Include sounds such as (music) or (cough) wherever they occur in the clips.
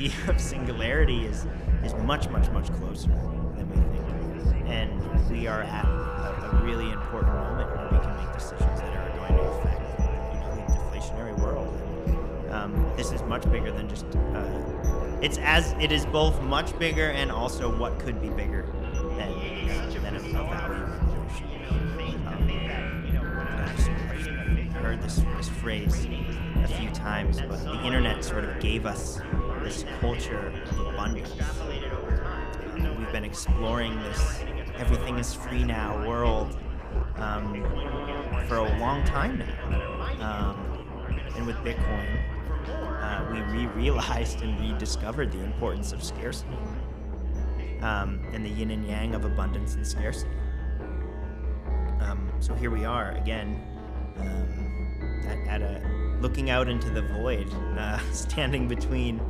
idea of singularity is is much, much, much closer than we think, and we are at a, a really important moment where we can make decisions that are going to affect, you know, the deflationary world. And, um, this is much bigger than just. Uh, it's as it is both much bigger and also what could be bigger than uh, than a, a value. Um, I've heard this this phrase a few times, but the internet sort of gave us this culture of abundance. We've been exploring this everything is free now world um, for a long time now. Um, and with Bitcoin, uh, we re-realized and rediscovered the importance of scarcity um, and the yin and yang of abundance and scarcity. Um, so here we are again um, at, at, a looking out into the void, uh, (laughs) standing between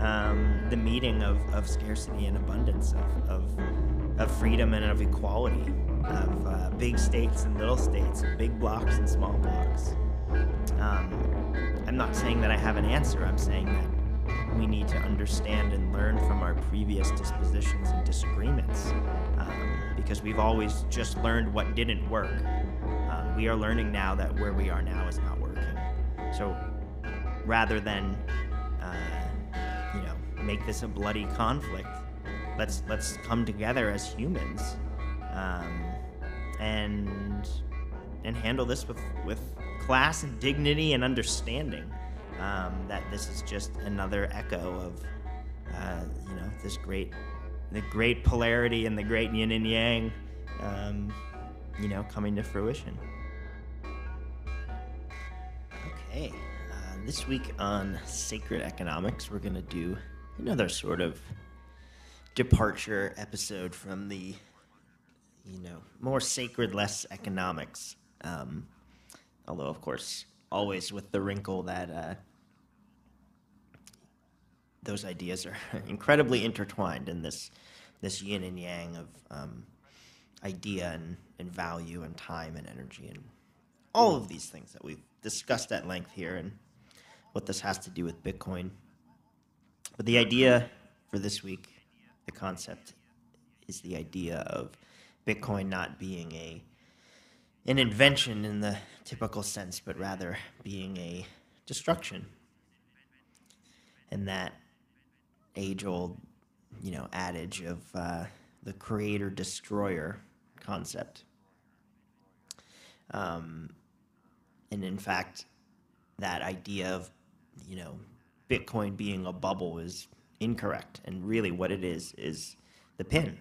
um, the meeting of, of scarcity and abundance, of, of, of freedom and of equality, of uh, big states and little states, big blocks and small blocks. Um, I'm not saying that I have an answer. I'm saying that we need to understand and learn from our previous dispositions and disagreements um, because we've always just learned what didn't work. Um, we are learning now that where we are now is not working. So rather than uh, make this a bloody conflict, let's let's come together as humans um, and and handle this with with class and dignity and understanding. Um, that this is just another echo of uh, you know this great the great polarity and the great yin and yang um, you know coming to fruition. Okay, uh, this week on Sacred Economics, we're to do another sort of departure episode from the, you know, more sacred, less economics. Um, although, of course, always with the wrinkle that uh, those ideas are (laughs) incredibly intertwined in this this yin and yang of um, idea and, and value and time and energy and all of these things that we've discussed at length here and what this has to do with Bitcoin. But the idea for this week, the concept, is the idea of Bitcoin not being a an invention in the typical sense, but rather being a destruction. And that age-old, you know, adage of uh, the creator-destroyer concept. Um, and in fact, that idea of, you know, Bitcoin being a bubble is incorrect. And really, what it is is the pin.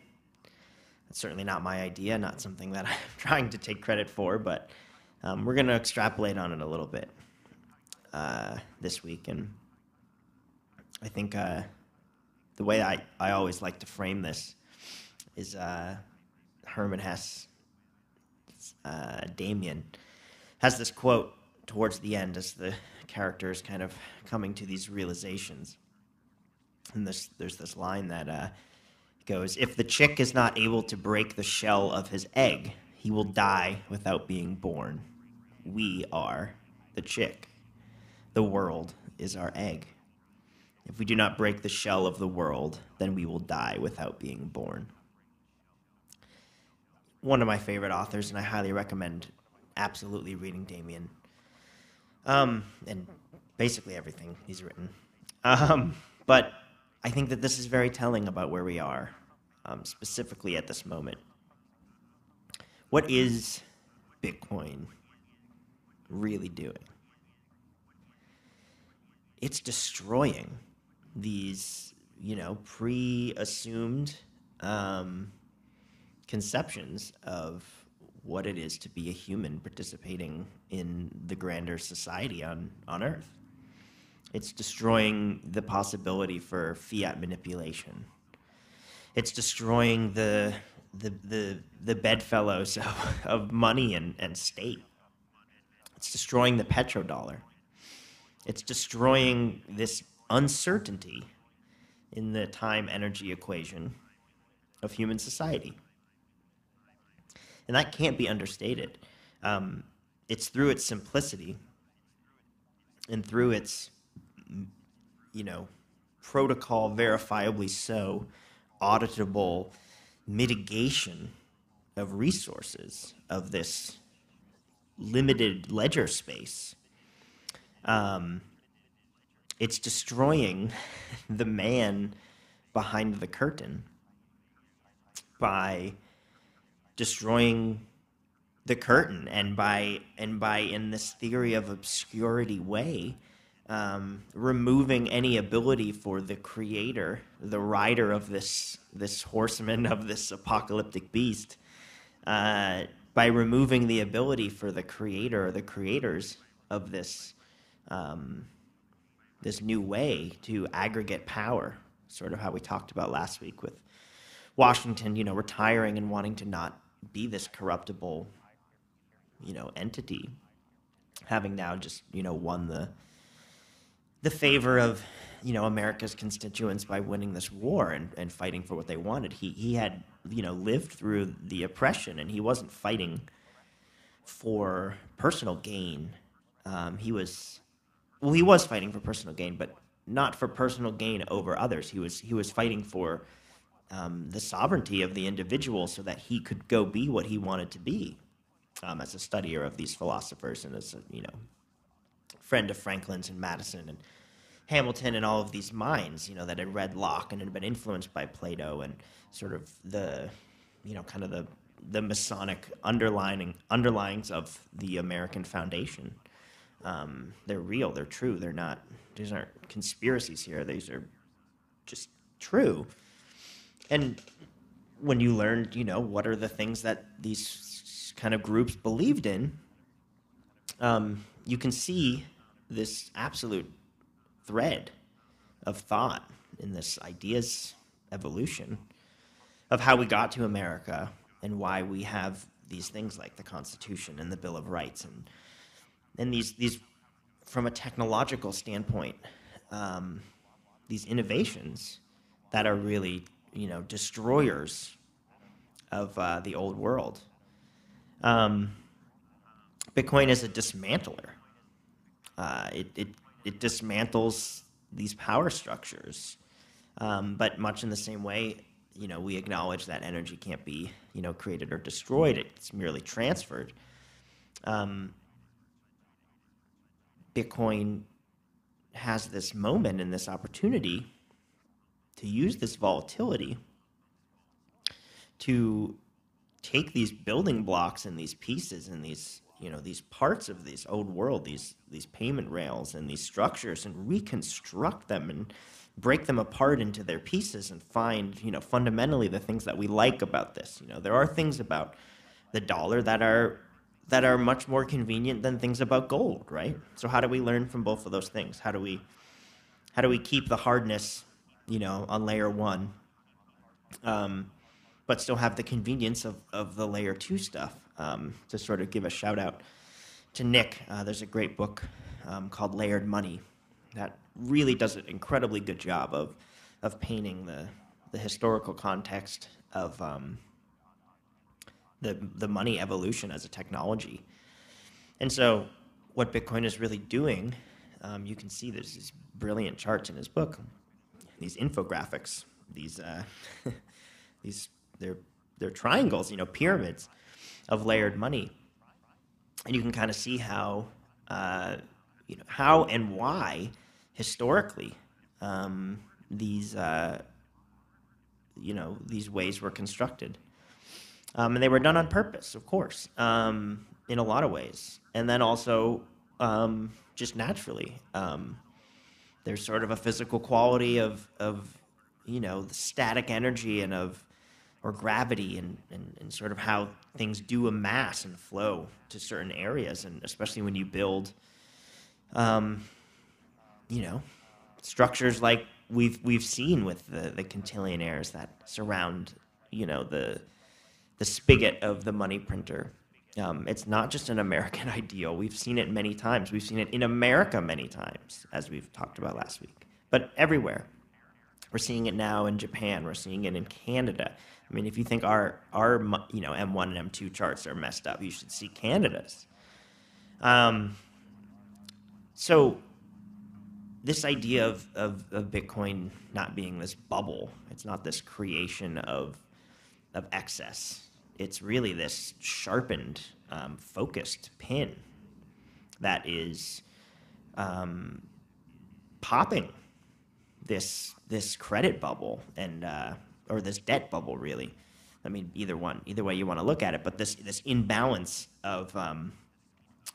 That's certainly not my idea, not something that (laughs) I'm trying to take credit for, but um, we're going to extrapolate on it a little bit uh, this week. And I think uh, the way I, I always like to frame this is uh, Hermann Hesse, uh, Demian, has this quote towards the end as the character is kind of coming to these realizations. And this, there's this line that uh, goes If the chick is not able to break the shell of his egg, he will die without being born. We are the chick. The world is our egg. If we do not break the shell of the world, then we will die without being born. One of my favorite authors, and I highly recommend absolutely reading Demian. Um, and basically everything he's written. Um, but I think that this is very telling about where we are, um, specifically at this moment. What is Bitcoin really doing? It's destroying these, you know, pre-assumed um, conceptions of what it is to be a human participating in the grander society on, on Earth. It's destroying the possibility for fiat manipulation. It's destroying the, the, the, the bedfellows of, (laughs) of money and, and state. It's destroying the petrodollar. It's destroying this uncertainty in the time energy equation of human society and that can't be understated. Um, it's through its simplicity and through its, you know, protocol verifiably so, auditable mitigation of resources of this limited ledger space. Um, it's destroying (laughs) the man behind the curtain by destroying the curtain and by and by in this theory of obscurity way um, removing any ability for the creator the rider of this this horseman of this apocalyptic beast uh, by removing the ability for the creator or the creators of this um, this new way to aggregate power sort of how we talked about last week with Washington you know retiring and wanting to not be this corruptible you know entity having now just you know won the the favor of you know America's constituents by winning this war and, and fighting for what they wanted. He he had you know lived through the oppression and he wasn't fighting for personal gain. Um, he was well, he was fighting for personal gain, but not for personal gain over others. He was he was fighting for um, the sovereignty of the individual so that he could go be what he wanted to be um, as a studier of these philosophers and as a you know friend of Franklin's and Madison and Hamilton and all of these minds, you know, that had read Locke and had been influenced by Plato and sort of the, you know, kind of the the Masonic underlining underlines of the American foundation. Um, they're real. They're true. They're not. These aren't conspiracies here. These are just true. And when you learned, you know, what are the things that these kind of groups believed in, um, you can see this absolute thread of thought in this ideas evolution of how we got to America and why we have these things like the Constitution and the Bill of Rights and and these these from a technological standpoint, um, these innovations that are really you know destroyers of uh, the old world. Um, Bitcoin is a dismantler. Uh, it, it, it dismantles these power structures. Um, but much in the same way, you know, we acknowledge that energy can't be, you know, created or destroyed. It's merely transferred. Um, Bitcoin has this moment and this opportunity to use this volatility to take these building blocks and these pieces and these you know these parts of this old world these these payment rails and these structures and reconstruct them and break them apart into their pieces and find you know fundamentally the things that we like about this. You know there are things about the dollar that are that are much more convenient than things about gold right? So how do we learn from both of those things? How do we how do we keep the hardness you know on layer one um, but still have the convenience of, of the layer two stuff um, to sort of give a shout out to Nik. Uh, there's a great book um, called Layered Money that really does an incredibly good job of of painting the the historical context of um, the the money evolution as a technology. And so, what Bitcoin is really doing, um, you can see there's these brilliant charts in his book, these infographics, these uh, (laughs) these they're they're triangles, you know, pyramids of layered money, and you can kind of see how uh, you know how and why historically um, these uh, you know these ways were constructed, um, and they were done on purpose, of course, um, in a lot of ways, and then also um, just naturally. Um, there's sort of a physical quality of of you know the static energy and of or gravity and, and, and sort of how things do amass and flow to certain areas, and especially when you build, um, you know, structures like we've we've seen with the the cantillionaires that surround, you know, the the spigot of the money printer. Um, it's not just an American (laughs) ideal. We've seen it many times. We've seen it in America many times, as we've talked about last week, but everywhere. We're seeing it now in Japan. We're seeing it in Canada. I mean, if you think our our you know M1 and M2 charts are messed up, you should see Canada's. Um, so this idea of, of, of Bitcoin not being this bubble, it's not this creation of, of excess. It's really this sharpened, um, focused pin that is um, popping this this credit bubble and uh, or this debt bubble really. I mean, either one, either way you want to look at it, but this this imbalance of um,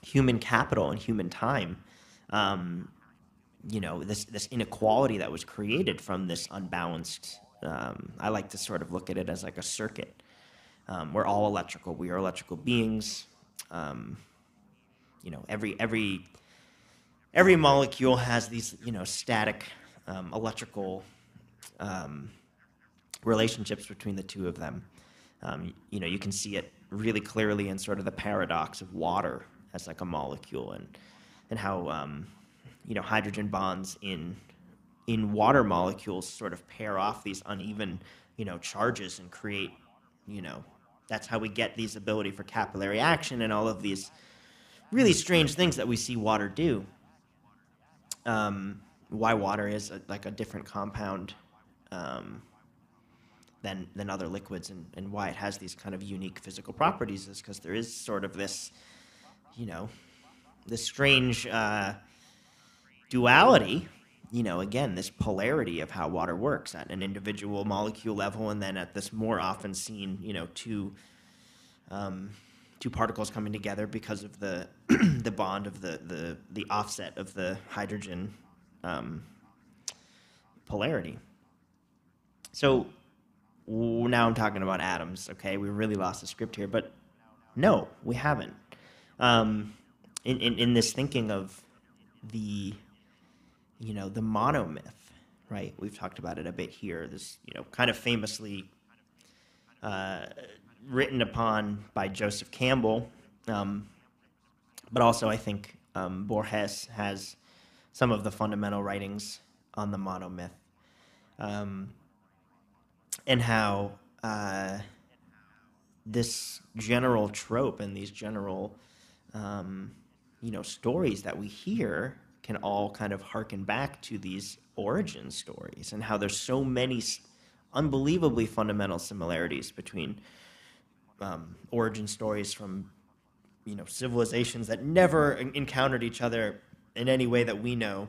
human capital and human time, um, you know, this this inequality that was created from this unbalanced. Um, I like to sort of look at it as like a circuit. Um, we're all electrical. We are electrical beings. Um, you know, every every every molecule has these you know static um, electrical um, relationships between the two of them. Um, you know, you can see it really clearly in sort of the paradox of water as like a molecule, and and how um, you know hydrogen bonds in in water molecules sort of pair off these uneven you know charges and create you know that's how we get these ability for capillary action and all of these really strange things that we see water do. Um, why water is a, like a different compound um, than than other liquids, and, and why it has these kind of unique physical properties is because there is sort of this, you know, this strange uh, duality. You know, again, this polarity of how water works at an individual molecule level, and then at this more often seen, you know, two um, two particles coming together because of the (clears throat) the bond of the, the the offset of the hydrogen um, polarity. So now I'm talking about atoms. Okay, we really lost the script here, but no, we haven't. Um, in, in in this thinking of the you know the monomyth, right? We've talked about it a bit here. This you know kind of famously. Uh, written upon by Joseph Campbell, um, but also I think um, Borges has some of the fundamental writings on the monomyth, um, and how uh, this general trope and these general, um, you know, stories that we hear can all kind of harken back to these origin stories and how there's so many unbelievably fundamental similarities between um, origin stories from you know civilizations that never encountered each other in any way that we know,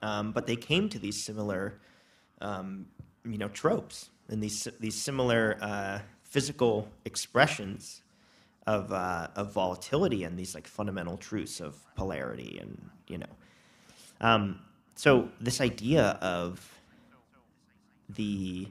um, but they came to these similar um, you know tropes and these these similar uh, physical expressions of uh, of volatility and these like fundamental truths of polarity and you know um, so this idea of the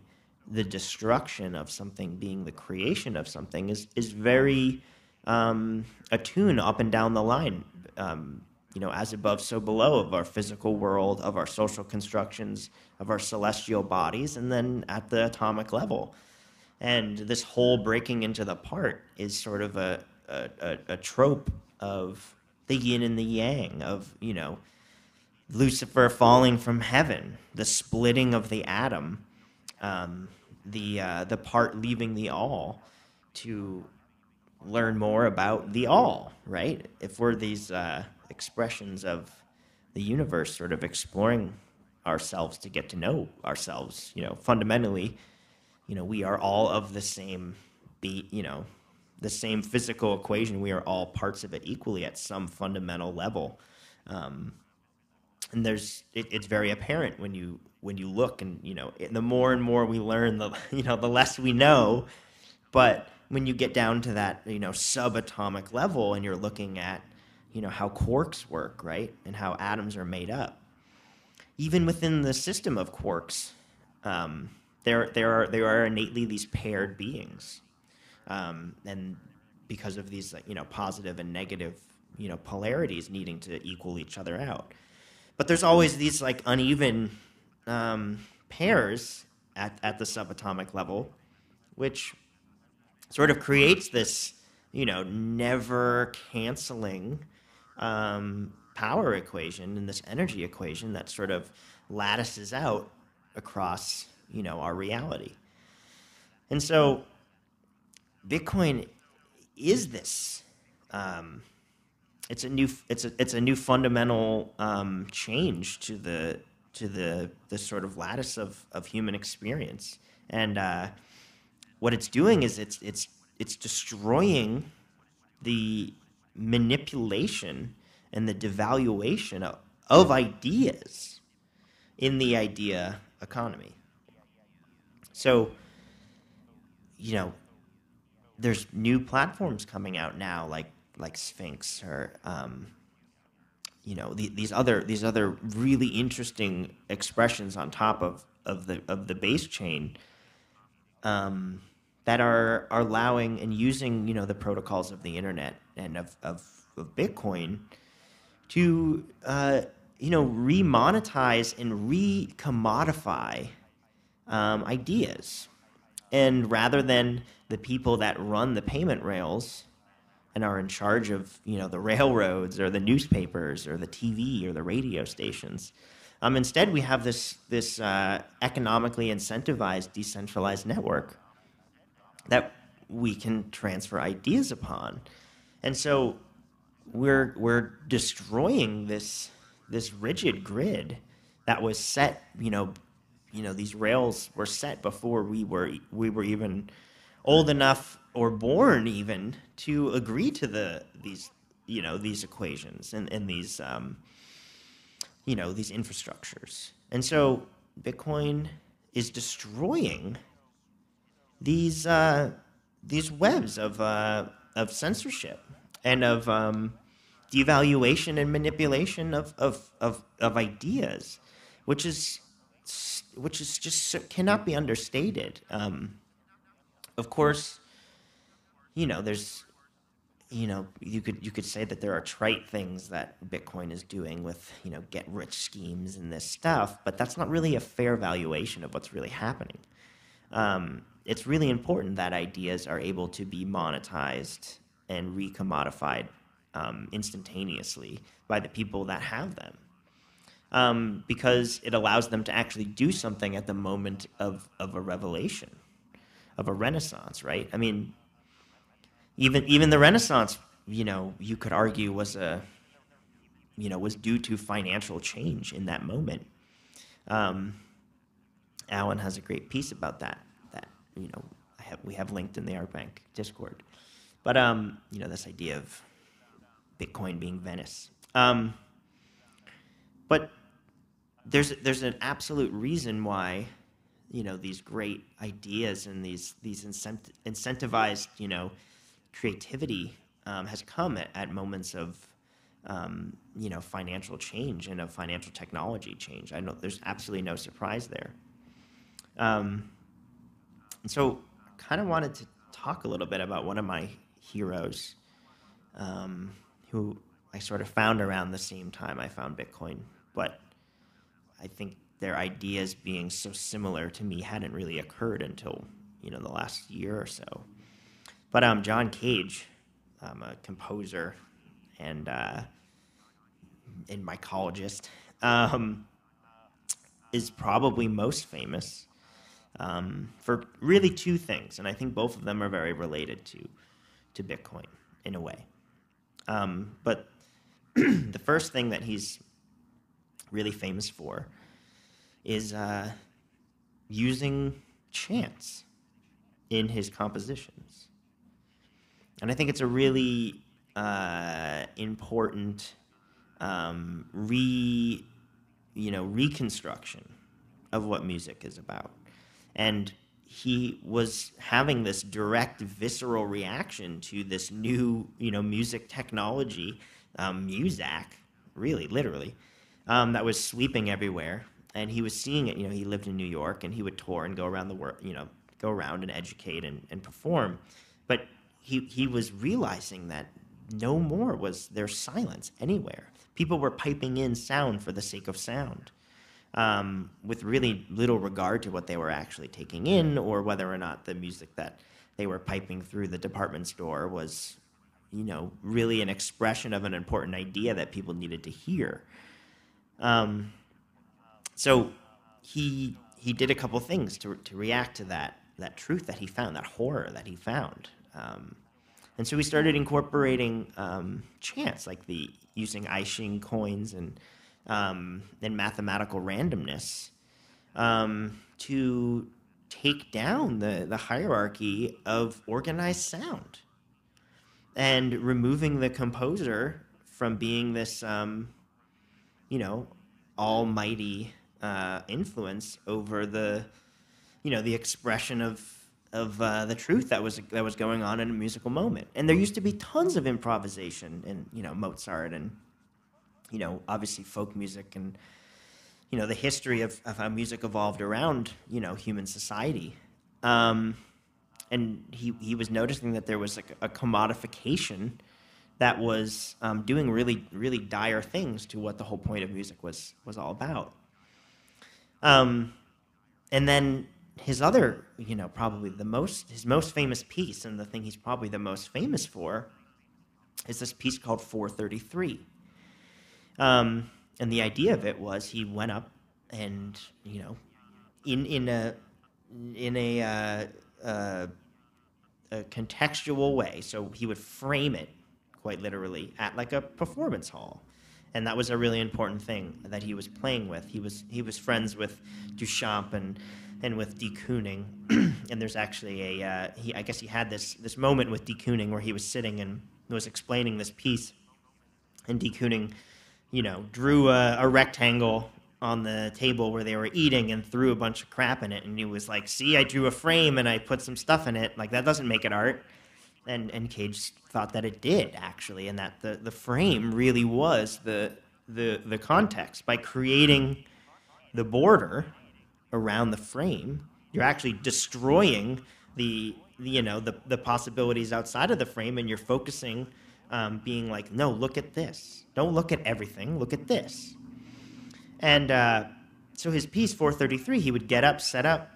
the destruction of something being the creation of something is is very um, attuned up and down the line. Um, you know, as above, so below of our physical world, of our social constructions, of our celestial bodies, and then at the atomic level. And this whole breaking into the part is sort of a, a, a trope of the yin and the yang, of, you know, Lucifer falling from heaven, the splitting of the atom, um, the uh, the part leaving the all to learn more about the all, right? If we're these uh, expressions of the universe, sort of exploring ourselves to get to know ourselves, you know, fundamentally, you know, we are all of the same be, you know, the same physical equation. We are all parts of it equally at some fundamental level. Um, and there's it, it's very apparent when you when you look and you know the more and more we learn the (laughs) you know the less we know but when you get down to that you know subatomic level and you're looking at you know how quarks work right and how atoms are made up even within the system of quarks um, there there are there are innately these paired beings um, and because of these you know positive and negative you know polarities needing to equal each other out. But there's always these like uneven um, pairs at, at the subatomic level, which sort of creates this, you know, never canceling um, power equation and this energy equation that sort of lattices out across, you know, our reality. And so Bitcoin is this um, it's a new it's a it's a new fundamental um, change to the to the the sort of lattice of of human experience, and uh, what it's doing is it's it's it's destroying the manipulation and the devaluation of, of ideas in the idea economy. So, you know, there's new platforms coming out now, like like Sphinx or um, you know the, these other these other really interesting expressions on top of of the of the base chain um, that are are allowing and using you know the protocols of the internet and of of, of Bitcoin to uh, you know remonetize and re-commodify um, ideas, and rather than the people that run the payment rails and are in charge of you know the railroads or the newspapers or the TV or the radio stations. Um, instead, we have this this uh, economically incentivized decentralized network that we can transfer ideas upon, and so we're we're destroying this this rigid grid that was set. You know, you know these rails were set before we were we were even old enough or born even to agree to the these you know these equations and, and these um, you know these infrastructures. And so bitcoin is destroying these uh, these webs of uh, of censorship and of um, devaluation and manipulation of, of, of, of ideas which is which is just cannot be understated um, of course, you know, there's, you know, you could you could say that there are trite things that Bitcoin is doing with, you know, get rich schemes and this stuff, but that's not really a fair valuation of what's really happening. Um, it's really important that ideas are able to be monetized and recommodified um, instantaneously by the people that have them. Um, because it allows them to actually do something at the moment of, of a revelation of a renaissance, right? I mean, even even the Renaissance, you know, you could argue was a, you know, was due to financial change in that moment. Um, Allen has a great piece about that. That you know, have we have linked in the Art Bank Discord, but um, you know, this idea of Bitcoin being Venice. Um, but there's there's an absolute reason why you know these great ideas and these these incent- incentivized you know creativity um, has come at, at moments of um, you know financial change and of financial technology change. I know there's absolutely no surprise there. Um, and so, I kind of wanted to talk a little bit about one of my heroes, um, who I sort of found around the same time I found Bitcoin, but I think their ideas being so similar to me hadn't really occurred until you know the last year or so. But um, John Cage, um, a composer and uh, and mycologist, um, is probably most famous um, for really two things, and I think both of them are very related to to Bitcoin in a way. Um, but (clears throat) the first thing that he's really famous for is uh, using chance in his compositions. And I think it's a really uh, important um, re, you know, reconstruction of what music is about. And he was having this direct, visceral reaction to this new, you know, music technology, um, really, literally, um, that was sweeping everywhere and he was seeing it. You know, he lived in New York, and he would tour and go around the world. You know, go around and educate and, and perform. But he he was realizing that no more was there silence anywhere. People were piping in sound for the sake of sound, um, with really little regard to what they were actually taking in or whether or not the music that they were piping through the department store was, you know, really an expression of an important idea that people needed to hear. Um, so he he did a couple things to to react to that that truth that he found, that horror that he found. Um, And so we started incorporating um, chance, like the using I Ching coins and um, and mathematical randomness um, to take down the, the hierarchy of organized sound and removing the composer from being this, um, you know, almighty uh, influence over the, you know, the expression of of uh, the truth that was that was going on in a musical moment. And there used to be tons of improvisation in you know Mozart and you know obviously folk music and you know the history of, of how music evolved around you know human society. Um, and he, he was noticing that there was like a commodification that was um, doing really really dire things to what the whole point of music was was all about. Um, and then his other, you know, probably the most his most famous piece, and the thing he's probably the most famous for, is this piece called 433. Um, and the idea of it was he went up and you know, in in a in a, uh, uh, a contextual way. So he would frame it quite literally at like a performance hall and that was a really important thing that he was playing with. He was he was friends with Duchamp and and with de Kooning, (clears throat) and there's actually a uh, he I guess he had this this moment with de Kooning where he was sitting and was explaining this piece, and de Kooning, you know, drew a, a rectangle on the table where they were eating and threw a bunch of crap in it, and he was like, "See, I drew a frame and I put some stuff in it. Like that doesn't make it art." And and Cage thought that it did actually, and that the the frame really was the the the context by creating the border around the frame. You're actually destroying the, you know the the possibilities outside of the frame, and you're focusing, um, being like, no, look at this. Don't look at everything. Look at this. And uh, so his piece 433, he would get up, set up,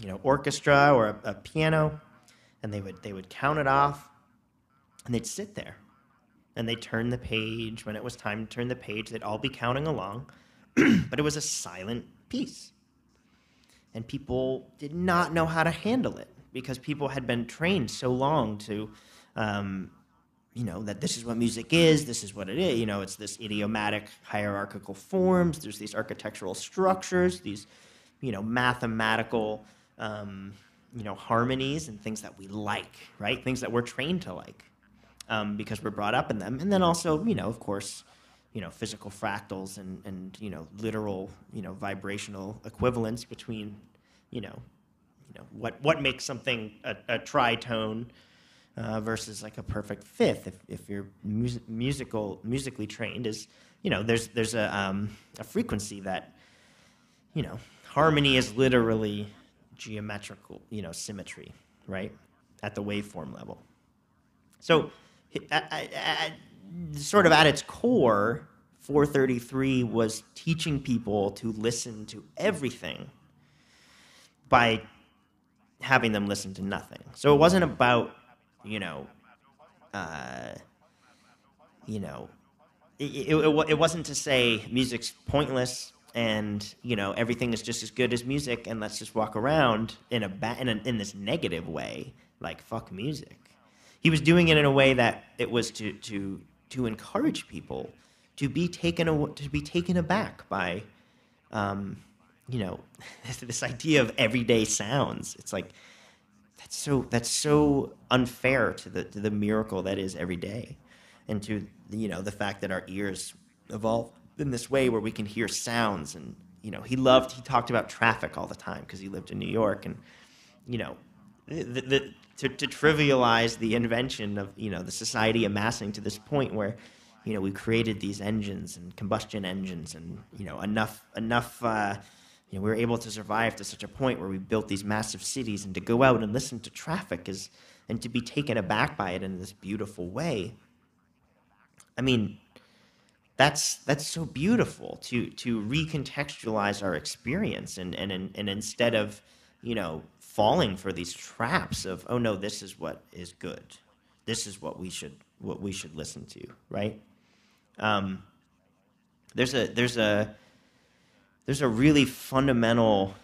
you know, orchestra or a, a piano and they would they would count it off and they'd sit there and they'd turn the page. When it was time to turn the page they'd all be counting along (clears throat) but it was a silent piece. And people did not know how to handle it because people had been trained so long to um, you know that this is what music is this is what it is you know it's this idiomatic hierarchical forms there's these architectural structures these you know mathematical um, you know, harmonies and things that we like, right? Things that we're trained to like um, because we're brought up in them. And then also, you know, of course, you know, physical fractals and, and you know, literal, you know, vibrational equivalence between, you know, you know, what, what makes something a, a tritone uh, versus like a perfect fifth if, if you're mus- musical musically trained is you know there's there's a um, a frequency that you know harmony is literally geometrical, you know, symmetry, right, at the waveform level. So, sort of at its core, 433 was teaching people to listen to everything by having them listen to nothing. So it wasn't about, you know, uh, you know, it, it, it, wasn't to say music's pointless and you know everything is just as good as music and let's just walk around in a, ba- in, a in this negative way like fuck music. He was doing it in a way that it was to to to encourage people to be taken to be taken aback by um, you know (laughs) this idea of everyday sounds. It's like that's so that's so unfair to the to the miracle that is every day and to you know the fact that our ears evolve in this way where we can hear sounds and you know he loved he talked about traffic all the time because he lived in new york and you know the, the, to, to trivialize the invention of you know the society amassing to this point where you know we created these engines and combustion engines and you know enough enough uh, you know we were able to survive to such a point where we built these massive cities and to go out and listen to traffic is and to be taken aback by it in this beautiful way. I mean that's that's so beautiful to to recontextualize our experience and and and instead of you know falling for these traps of oh no this is what is good. This is what we should what we should listen to right? Um, there's a there's a there's a really fundamental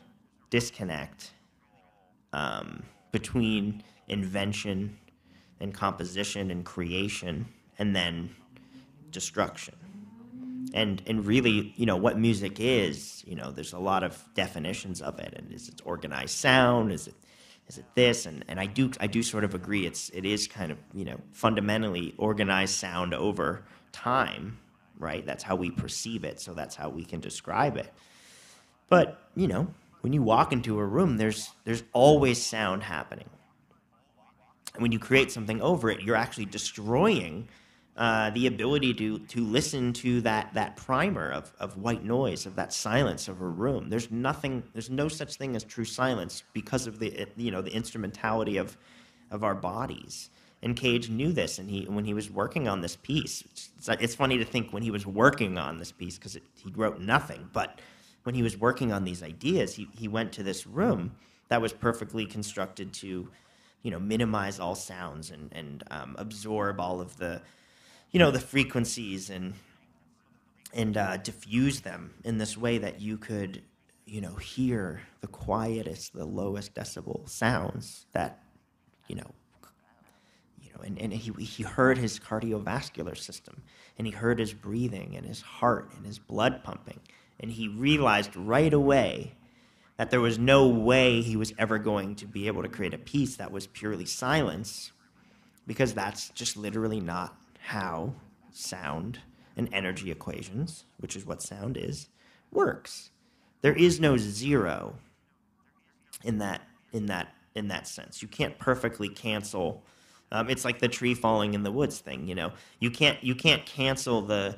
disconnect um, between invention and composition and creation and then destruction and and really you know what music is you know there's a lot of definitions of it. And is it organized sound? Is it is it this? And and I do I do sort of agree it's it is kind of you know fundamentally organized sound over time right? That's how we perceive it. So that's how we can describe it. But you know when you walk into a room there's there's always sound happening. And when you create something over it you're actually destroying uh, the ability to to listen to that that primer of, of white noise of that silence of a room. There's nothing. There's no such thing as true silence because of the you know the instrumentality of of our bodies. And Cage knew this, and he when he was working on this piece, it's, it's funny to think when he was working on this piece because he wrote nothing, but when he was working on these ideas, he he went to this room that was perfectly constructed to, you know, minimize all sounds and and um, absorb all of the you know the frequencies and and uh, diffuse them in this way that you could you know hear the quietest the lowest decibel sounds that you know you know and, and he, he heard his cardiovascular system and he heard his breathing and his heart and his blood pumping. And he realized right away that there was no way he was ever going to be able to create a piece that was purely silence because that's just literally not how sound and energy equations, which is what sound is, works. There is no zero in that in that in that sense. You can't perfectly cancel. Um, it's like the tree falling in the woods thing. You know, you can't you can't cancel the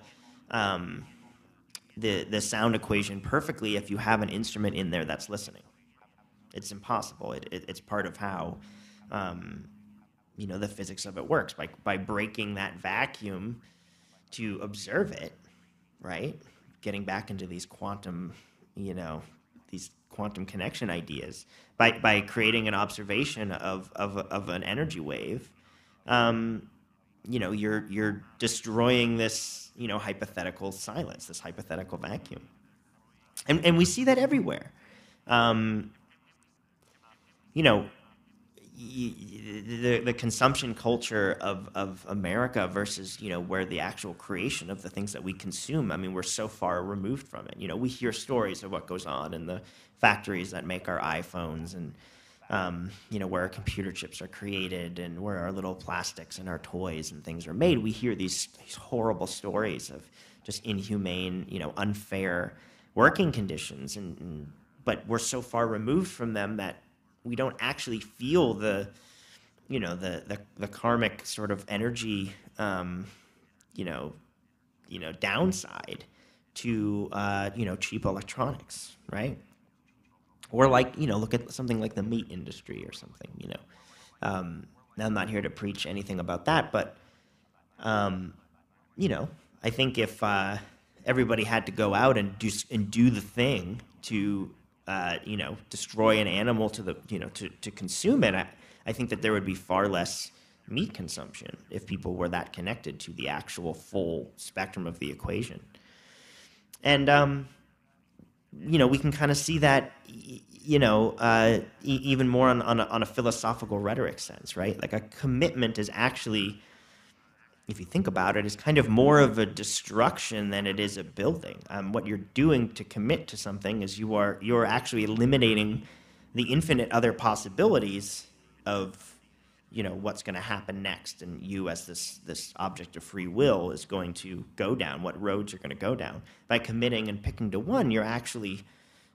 um, the the sound equation perfectly if you have an instrument in there that's listening. It's impossible. It, it, it's part of how um, you know the physics of it works by by breaking that vacuum to observe it right? Getting back into these quantum you know these quantum connection ideas by by creating an observation of of, of an energy wave. Um, you know you're you're destroying this you know hypothetical silence this hypothetical vacuum. And and we see that everywhere. Um, you know the, the consumption culture of, of America versus you know where the actual creation of the things that we consume. I mean, we're so far removed from it. You know, we hear stories of what goes on in the factories that make our iPhones and um, you know where our computer chips are created and where our little plastics and our toys and things are made. We hear these, these horrible stories of just inhumane, you know, unfair working conditions, and, and but we're so far removed from them that we don't actually feel the you know the the, the karmic sort of energy um, you know you know downside to uh, you know cheap electronics right? Or like you know look at something like the meat industry or something you know? Um, i'm not here to preach anything about that but um, you know i think if uh, everybody had to go out and do and do the thing to uh, you know, destroy an animal to the, you know, to, to consume it, I, I think that there would be far less meat consumption if people were that connected to the actual full spectrum of the equation. And, um, you know, we can kind of see that, you know, uh, e- even more on, on a, on a philosophical rhetoric sense, right? Like a commitment is actually if you think about it, is kind of more of a destruction than it is a building. Um, what you're doing to commit to something is you are you're actually eliminating the infinite other possibilities of you know what's going to happen next, and you as this this object of free will is going to go down. What roads you're going to go down by committing and picking to one, you're actually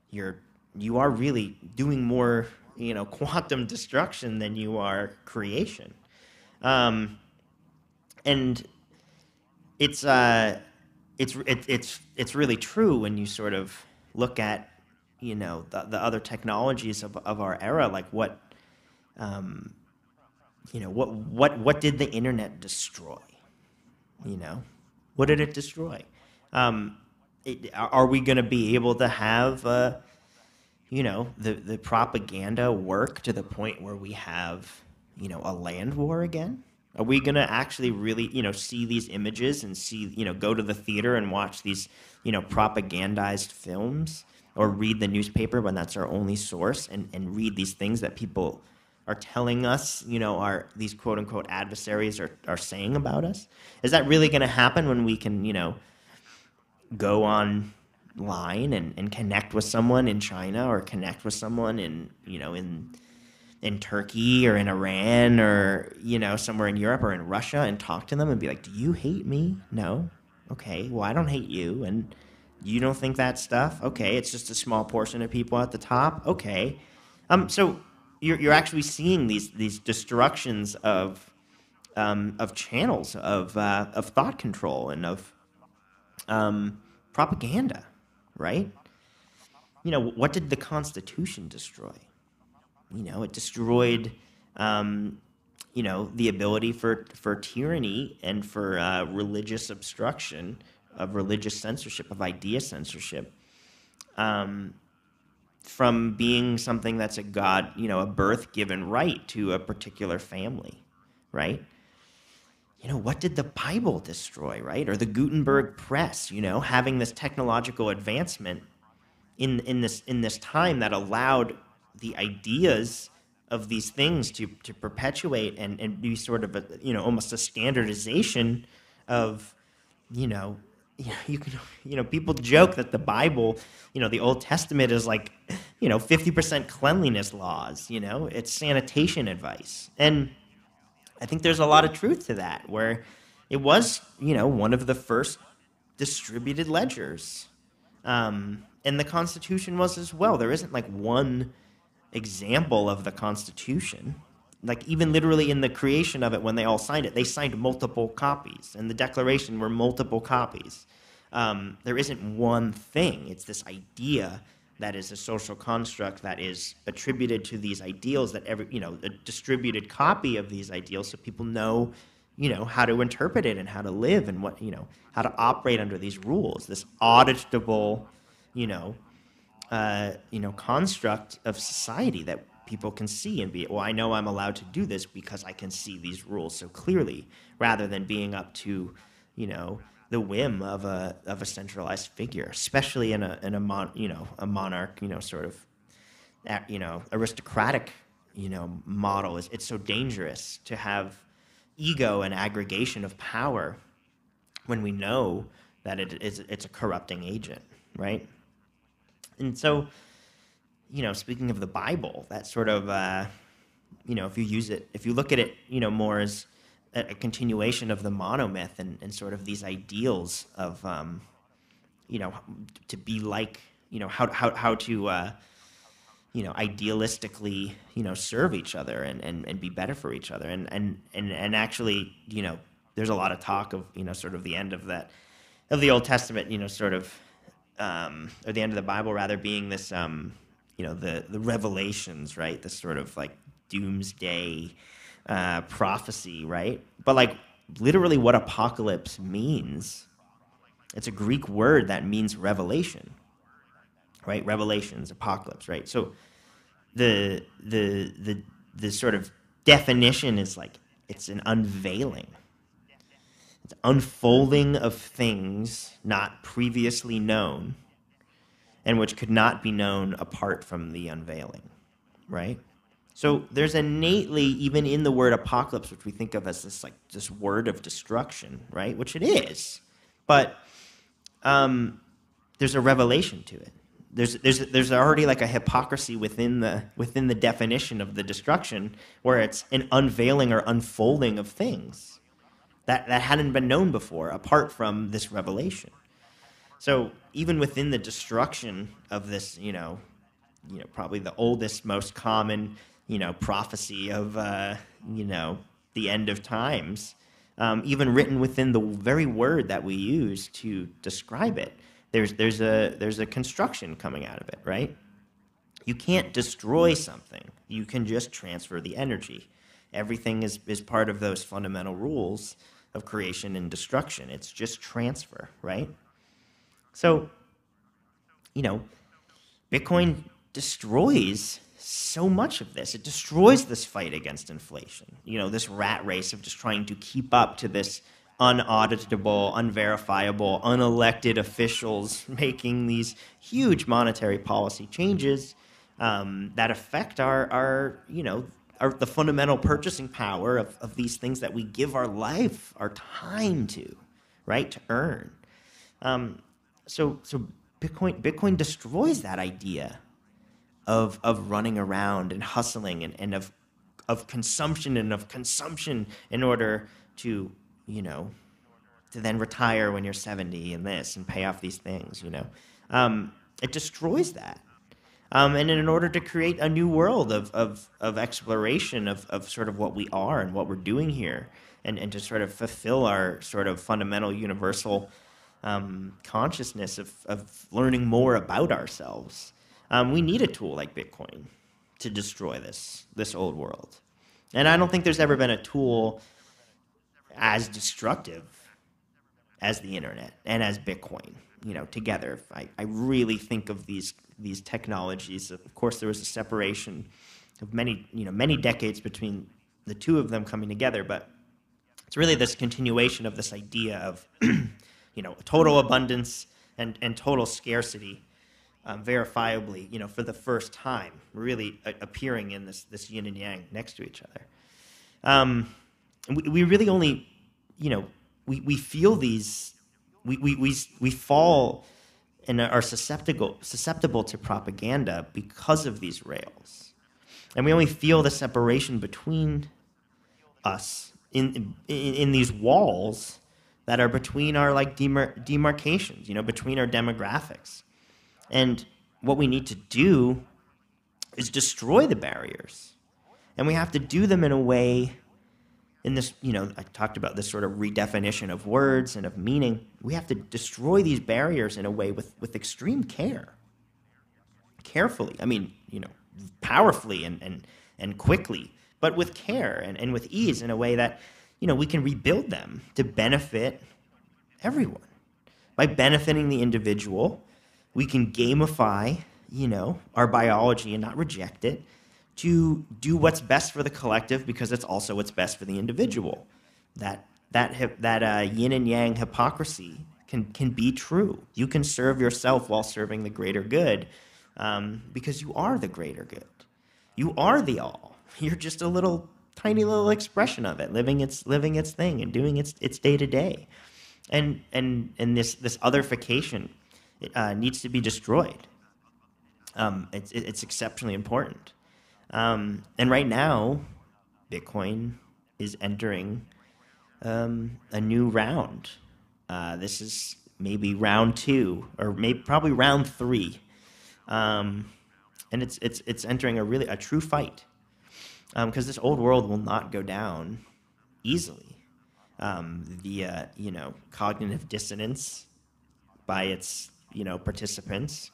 you're you are really doing more you know (laughs) quantum destruction than you are creation. Um, and it's uh, it's it, it's it's really true when you sort of look at you know the, the other technologies of, of our era, like what um, you know what what what did the internet destroy? You know, what did it destroy? Um, it, are we going to be able to have uh, you know the the propaganda work to the point where we have you know a land war again? Are we going to actually really, you know, see these images and see, you know, go to the theater and watch these, you know, propagandized films or read the newspaper when that's our only source and, and read these things that people are telling us, you know, are these quote unquote adversaries are, are saying about us? Is that really going to happen when we can, you know, go online and, and connect with someone in China or connect with someone in, you know, in in Turkey or in Iran or, you know, somewhere in Europe or in Russia and talk to them and be like, Do you hate me? No. Okay, well I don't hate you and you don't think that stuff? Okay, it's just a small portion of people at the top. Okay. Um, so you're, you're actually seeing these these destructions of um, of channels of uh, of thought control and of um, propaganda, right? You know, what did the Constitution destroy? You know, it destroyed, um, you know, the ability for for tyranny and for uh, religious obstruction, of religious censorship, of idea censorship. Um, from being something that's a God, you know, a birth given right to a particular family, right? You know, what did the Bible destroy, right? Or the Gutenberg press, you know, having this technological advancement in, in, this, in this time that allowed the ideas of these things to, to perpetuate and, and be sort of a, you know, almost a standardization of, you know, you can, you know, people joke that the Bible, you know, the Old Testament is like, you know, 50% cleanliness laws, you know, it's sanitation advice. And I think there's a lot of truth to that, where it was, you know, one of the first distributed ledgers. Um, and the Constitution was as well. There isn't like one example of the Constitution. Like even literally in the creation of it when they all signed it they signed multiple copies and the declaration were multiple copies. Um, there isn't one thing. It's this idea that is a social construct that is attributed to these ideals that every you know a distributed copy of these ideals so people know you know how to interpret it and how to live and what you know how to operate under these rules. This auditable you know uh, you know construct of society that people can see and be, well, I know I'm allowed to do this because I can see these rules so clearly, rather than being up to, you know, the whim of a of a centralized figure, especially in a in a mon, you know a monarch, you know, sort of, you know, aristocratic, you know, model. Is it's so dangerous to have ego and aggregation of power when we know that it is it's a corrupting agent, right? And so you know, speaking of the Bible, that sort of, uh, you know, if you use it, if you look at it, you know, more as a, continuation of the monomyth and, and sort of these ideals of, um, you know, to be like, you know, how, how, how to, uh, you know, idealistically, you know, serve each other and, and, and be better for each other. And, and, and, and actually, you know, there's a lot of talk of, you know, sort of the end of that, of the Old Testament, you know, sort of, um, or the end of the Bible rather being this, um, you know the the revelations, right? The sort of like doomsday uh, prophecy, right? But like literally, what apocalypse means. It's a Greek word that means revelation, right? Revelations, apocalypse, right? So the the the the sort of definition is like it's an unveiling. Unfolding of things not previously known and which could not be known apart from the unveiling, right? So there's innately, even in the word apocalypse, which we think of as this like this word of destruction, right? Which it is, but um, there's a revelation to it. There's there's there's already like a hypocrisy within the within the definition of the destruction, where it's an unveiling or unfolding of things that that hadn't been known before, apart from this revelation. So even within the destruction of this, you know, you know, probably the oldest, most common, you know, prophecy of, uh, you know, the end of times, um, even written within the very word that we use to describe it, there's there's a there's a construction coming out of it, right? You can't destroy something. You can just transfer the energy. Everything is, is part of those fundamental rules of creation and destruction. It's just transfer, right? So, you know, Bitcoin destroys so much of this. It destroys this fight against inflation. You know, this rat race of just trying to keep up to this unauditable, unverifiable, unelected officials (laughs) making these huge monetary policy changes um, that affect our, our, you know, our, the fundamental purchasing power of, of these things that we give our life, our time to, right, to earn. Um, so, so Bitcoin, Bitcoin destroys that idea of, of running around and hustling and, and of, of consumption and of consumption in order to, you know, to then retire when you're 70 and this and pay off these things, you know. Um, it destroys that. Um, and in order to create a new world of, of, of exploration of, of sort of what we are and what we're doing here, and, and to sort of fulfill our sort of fundamental universal um, consciousness of, of learning more about ourselves, um, we need a tool like Bitcoin to destroy this, this old world. And I don't think there's ever been a tool as destructive as the internet and as Bitcoin, you know, together. I, I really think of these these technologies. Of course, there was a separation of many, you know, many decades between the two of them coming together, but it's really this continuation of this idea of, (clears throat) you know, total abundance and, and total scarcity, um, verifiably, you know, for the first time, really a- appearing in this this yin and yang next to each other. Um, we, we really only, you know, we, we feel these, we, we, we, we fall and are susceptible, susceptible to propaganda because of these rails. And we only feel the separation between us in, in, in these walls that are between our like demar- demarcations, you know, between our demographics. And what we need to do is destroy the barriers. And we have to do them in a way in this, you know, I talked about this sort of redefinition of words and of meaning. We have to destroy these barriers in a way with, with extreme care. Carefully. I mean, you know, powerfully and, and, and quickly, but with care and, and with ease in a way that, you know, we can rebuild them to benefit everyone. By benefiting the individual, we can gamify, you know, our biology and not reject it to do what's best for the collective because it's also what's best for the individual. That that that uh, yin and yang hypocrisy can can be true. You can serve yourself while serving the greater good, um, because you are the greater good. You are the all. (laughs) You're just a little tiny little expression of it, living its living its thing and doing its its day to day, and and and this this otherification uh, needs to be destroyed. Um, it's it's exceptionally important. Um, and right now, Bitcoin is entering um, a new round. Uh, this is maybe round two, or maybe probably round three, um, and it's it's it's entering a really a true fight. Because um, this old world will not go down easily. Um, via you know cognitive dissonance by its you know participants,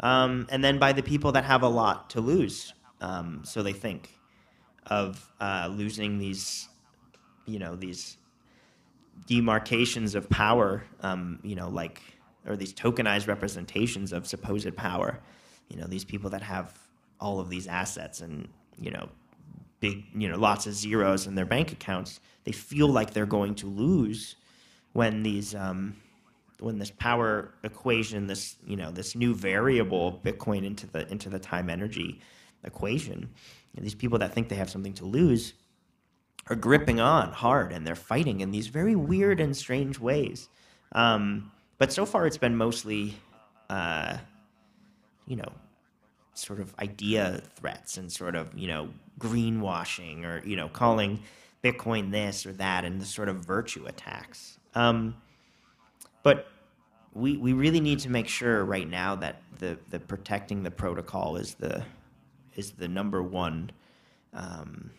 um, and then by the people that have a lot to lose um, so they think of uh, losing these, you know, these demarcations of power, um, you know, like, or these tokenized representations of supposed power. You know, these people that have all of these assets and, you know, big, you know, lots of zeros in their bank accounts, they feel like they're going to lose when these, um, when this power equation, this, you know, this new variable Bitcoin into the into the time energy equation. And these people that think they have something to lose are gripping on hard and they're fighting in these very weird and strange ways. Um, but so far, it's been mostly, uh, you know, sort of idea threats and sort of, you know, greenwashing or, you know, calling Bitcoin this or that and the sort of virtue attacks. Um, but we, we really need to make sure right now that the, the protecting the protocol is the is the number one, um,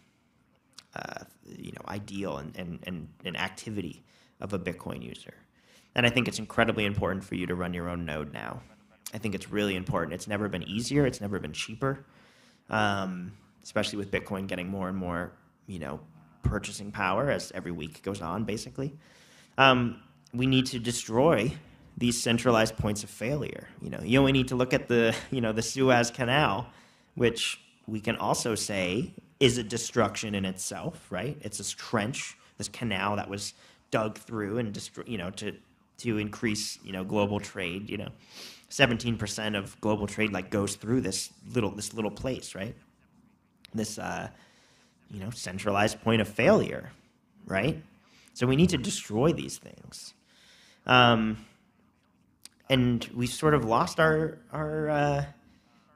uh, you know, ideal and, and, and, and activity of a Bitcoin user. And I think it's incredibly important for you to run your own node now. I think it's really important. It's never been easier. It's never been cheaper, um, especially with Bitcoin getting more and more, you know, purchasing power as every week goes on. Basically, um, we need to destroy these centralized points of failure. You know, you only need to look at the, you know, the Suez Canal which we can also say is a destruction in itself, right? It's this trench, this canal that was dug through and destro- you know to to increase you know global trade. You know, seventeen percent of global trade like goes through this little this little place, right? This uh, you know, centralized point of failure, right? So we need to destroy these things. Um, and we sort of lost our our uh,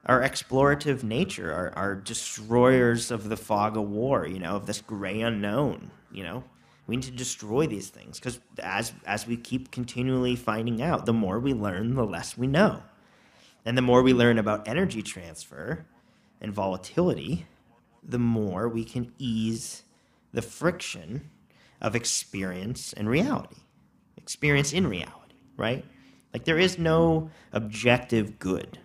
our explorative nature, our, our destroyers of the fog of war, you know, of this gray unknown, you know. We need to destroy these things because as as we keep continually finding out, the more we learn, the less we know. And the more we learn about energy transfer and volatility, the more we can ease the friction of experience and reality. Experience in reality, right? Like there is no objective good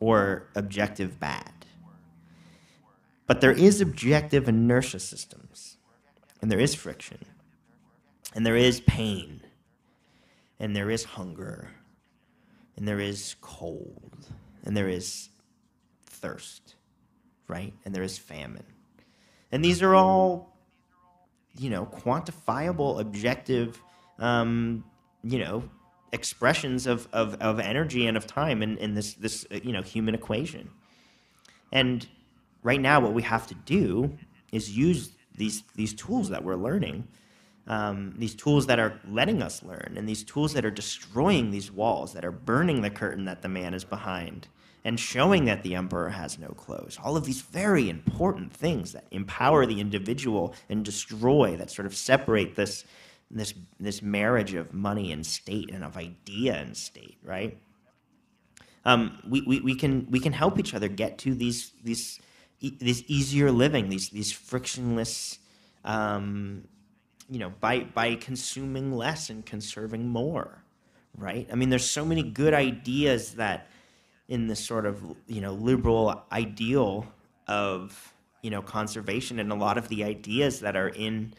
or objective bad. But there is objective inertia systems, and there is friction, and there is pain, and there is hunger, and there is cold, and there is thirst, right? And there is famine. And these are all, you know, quantifiable, objective, um, you know, expressions of, of, of energy and of time in, in this, this, uh, you know, human equation. And right now, what we have to do is use these, these tools that we're learning um, these tools that are letting us learn, and these tools that are destroying these walls, that are burning the curtain that the man is behind, and showing that the emperor has no clothes. All of these very important things that empower the individual and destroy, that sort of separate this, this, this marriage of money and state and of idea and state, right? Um, we, we, we, can, we can help each other get to these, these, these easier living, these, these frictionless um, you know, by by consuming less and conserving more, right? I mean, there's so many good ideas that in this sort of you know liberal ideal of you know conservation and a lot of the ideas that are in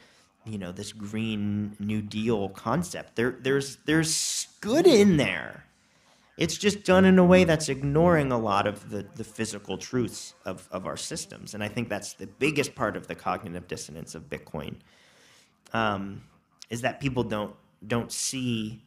you know this green new deal concept. There there's there's good in there. It's just done in a way that's ignoring a lot of the, the physical truths of, of our systems. And i think that's the biggest part of the cognitive dissonance of bitcoin um, is that people don't don't see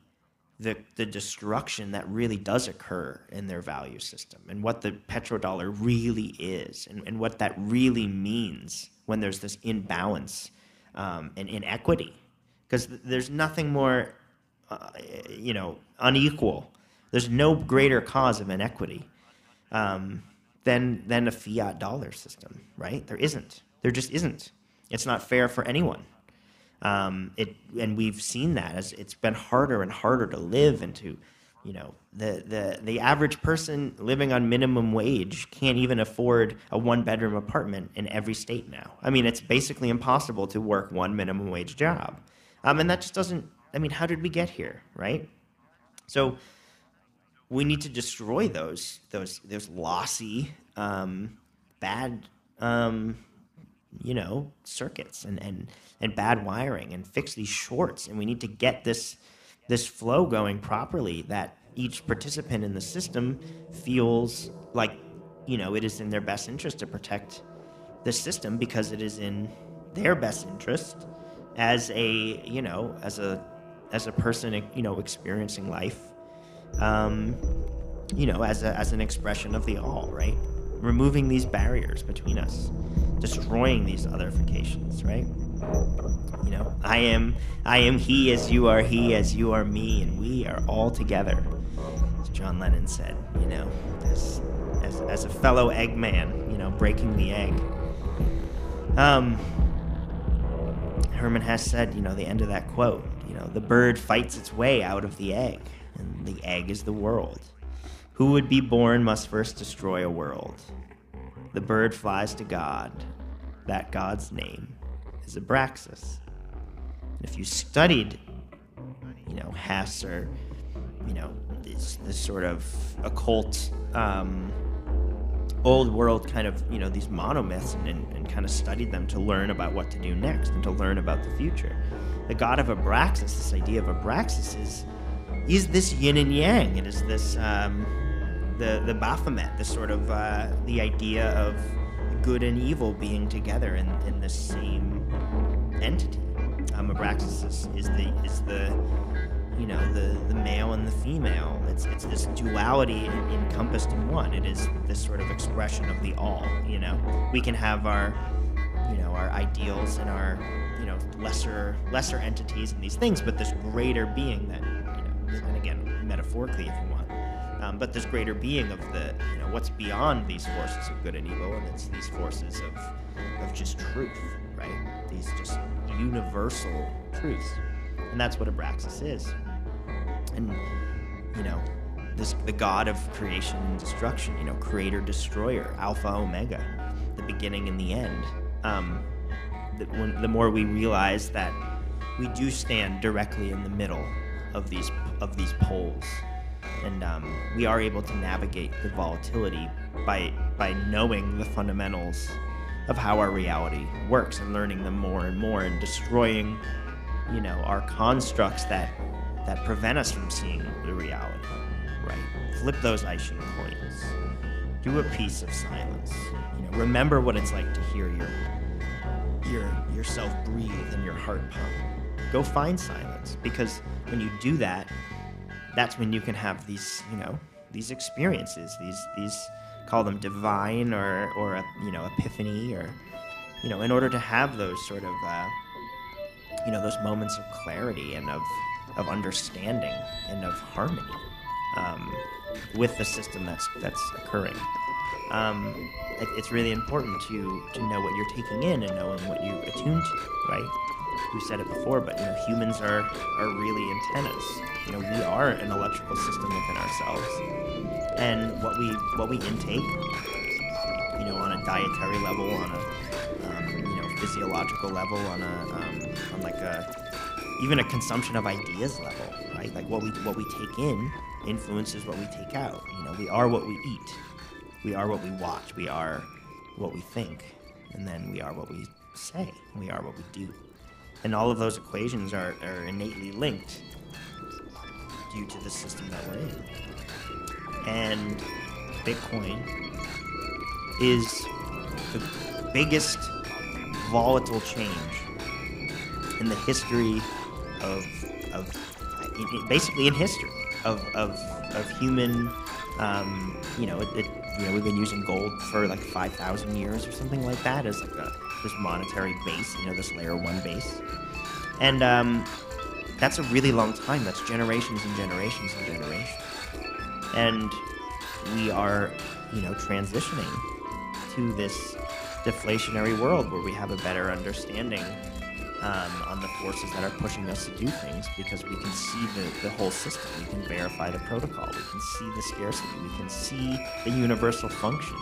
the the destruction that really does occur in their value system and what the petrodollar really is and, and what that really means when there's this imbalance um, and inequity because there's nothing more uh, you know unequal. There's no greater cause of inequity um, than than a fiat dollar system right? There isn't. There just isn't. It's not fair for anyone. Um, it and we've seen that as it's been harder and harder to live and to, you know, the the the average person living on minimum wage can't even afford a one bedroom apartment in every state now. I mean, it's basically impossible to work one minimum wage job, um, and that just doesn't. I mean, how did we get here, right? So we need to destroy those those those lossy, um, bad um, you know, circuits and, and, and bad wiring and fix these shorts. And we need to get this, this flow going properly that each participant in the system feels like, you know, it is in their best interest to protect the system because it is in their best interest as a, you know, as a, as a person, you know, experiencing life, um, you know, as, a, as an expression of the all, right? Removing these barriers between us destroying these otherifications, right? You know, I am I am he as you are he as you are me, and we are all together. As John Lennon said, you know, as as, as a fellow Eggman, you know, breaking the egg. Um Hermann Hesse said, you know, the end of that quote, you know, the bird fights its way out of the egg, and the egg is the world. Who would be born must first destroy a world. The bird flies to God. That God's name is Abraxas. And if you studied, you know, Hesse or, you know, this, this sort of occult, um, old world kind of, you know, these monomyths and, and, and kind of studied them to learn about what to do next and to learn about the future. The god of Abraxas, this idea of Abraxas is, is this yin and yang. It is this, um, the the Baphomet, the sort of uh, the idea of good and evil being together in, in the same entity. Um, Abraxas is, is the is the you know the the male and the female. It's it's this duality encompassed in one. It is this sort of expression of the all. You know, we can have our, you know, our ideals and our, you know, lesser lesser entities and these things, but this greater being that, you know, and again, metaphorically, if you want, um, but this greater being of the, you know, what's beyond these forces of good and evil, and it's these forces of, of just truth, right? These just universal truths, and that's what Abraxas is. And you know, this the god of creation and destruction, you know, creator destroyer, alpha omega, the beginning and the end. Um, the, when, the more we realize that we do stand directly in the middle of these of these poles, and um, we are able to navigate the volatility by by knowing the fundamentals of how our reality works and learning them more and more and destroying, you know, our constructs that that prevent us from seeing the reality, right? Flip those I Ching coins. Do a piece of silence. You know, remember what it's like to hear your your yourself breathe and your heart pump. Go find silence because when you do that, that's when you can have these, you know, these experiences, these these call them divine or or a, you know epiphany or you know in order to have those sort of uh, you know those moments of clarity and of of understanding and of harmony um, with the system that's that's occurring. Um, it, it's really important to to know what you're taking in and knowing what you attune to, right? We've said it before, but you know humans are are really antennas. You know we are an electrical system within ourselves, and what we what we intake, you know, on a dietary level, on a um, you know physiological level, on a um, on like a even a consumption of ideas level, right? Like what we what we take in influences what we take out. You know, we are what we eat. We are what we watch. We are what we think, and then we are what we say. We are what we do, and all of those equations are, are innately linked due to the system that we're in. And Bitcoin is the biggest volatile change in the history of, of basically in history of, of, of human, um, you know, it, it, you know, we've been using gold for like 5,000 years or something like that as like a, this monetary base, you know, this layer one base. And um, that's a really long time. That's generations and generations and generations. And we are, you know, transitioning to this deflationary world where we have a better understanding um, on the forces that are pushing us to do things because we can see the, the whole system. We can verify the protocol. We can see the scarcity. We can see the universal function,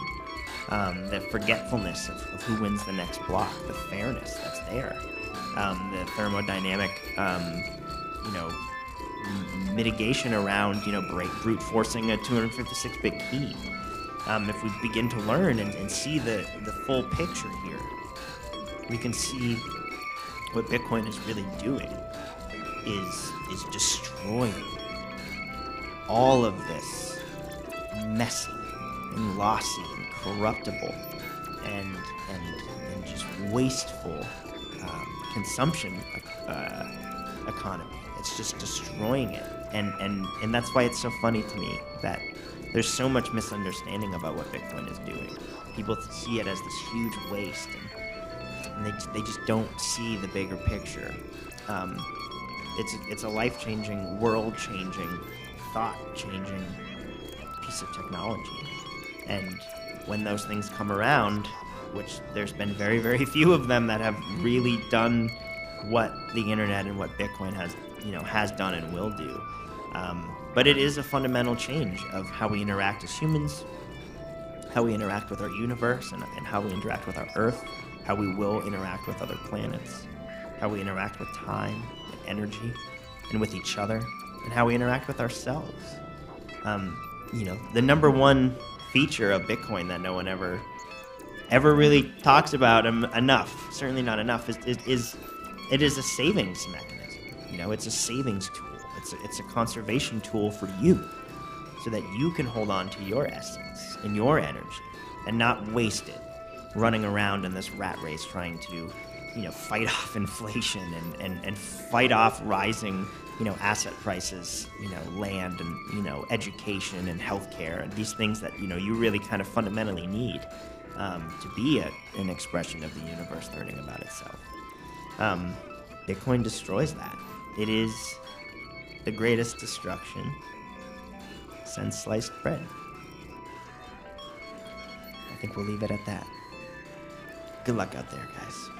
um, the forgetfulness of, of who wins the next block, the fairness that's there, um, the thermodynamic, um, you know, mitigation around, you know, brute forcing a 256-bit key. Um, if we begin to learn and, and see the, the full picture here, we can see what Bitcoin is really doing is is destroying all of this messy and lossy and corruptible and and, and just wasteful um, consumption uh, economy. It's just destroying it, and and and that's why it's so funny to me that there's so much misunderstanding about what Bitcoin is doing. People see it as this huge waste, and, and they, they just don't see the bigger picture. Um, it's it's a life changing, world changing, thought changing piece of technology, and when those things come around, which there's been very very few of them that have really done what the internet and what Bitcoin has you know has done and will do. Um, but it is a fundamental change of how we interact as humans, how we interact with our universe, and, and how we interact with our Earth, how we will interact with other planets, how we interact with time and energy, and with each other, and how we interact with ourselves. Um, you know, the number one feature of Bitcoin that no one ever ever really talks about em- enough, certainly not enough, is, is, is it is a savings mechanism. You know, it's a savings tool. It's a, it's a conservation tool for you, so that you can hold on to your essence and your energy, and not waste it running around in this rat race trying to, you know, fight (laughs) off inflation and, and, and fight off rising you know, asset prices, you know, land and, you know, education and healthcare, and these things that, you know, you really kind of fundamentally need um, to be a, an expression of the universe learning about itself. Um, Bitcoin destroys that. It is the greatest destruction since sliced bread. I think we'll leave it at that. Good luck out there, guys.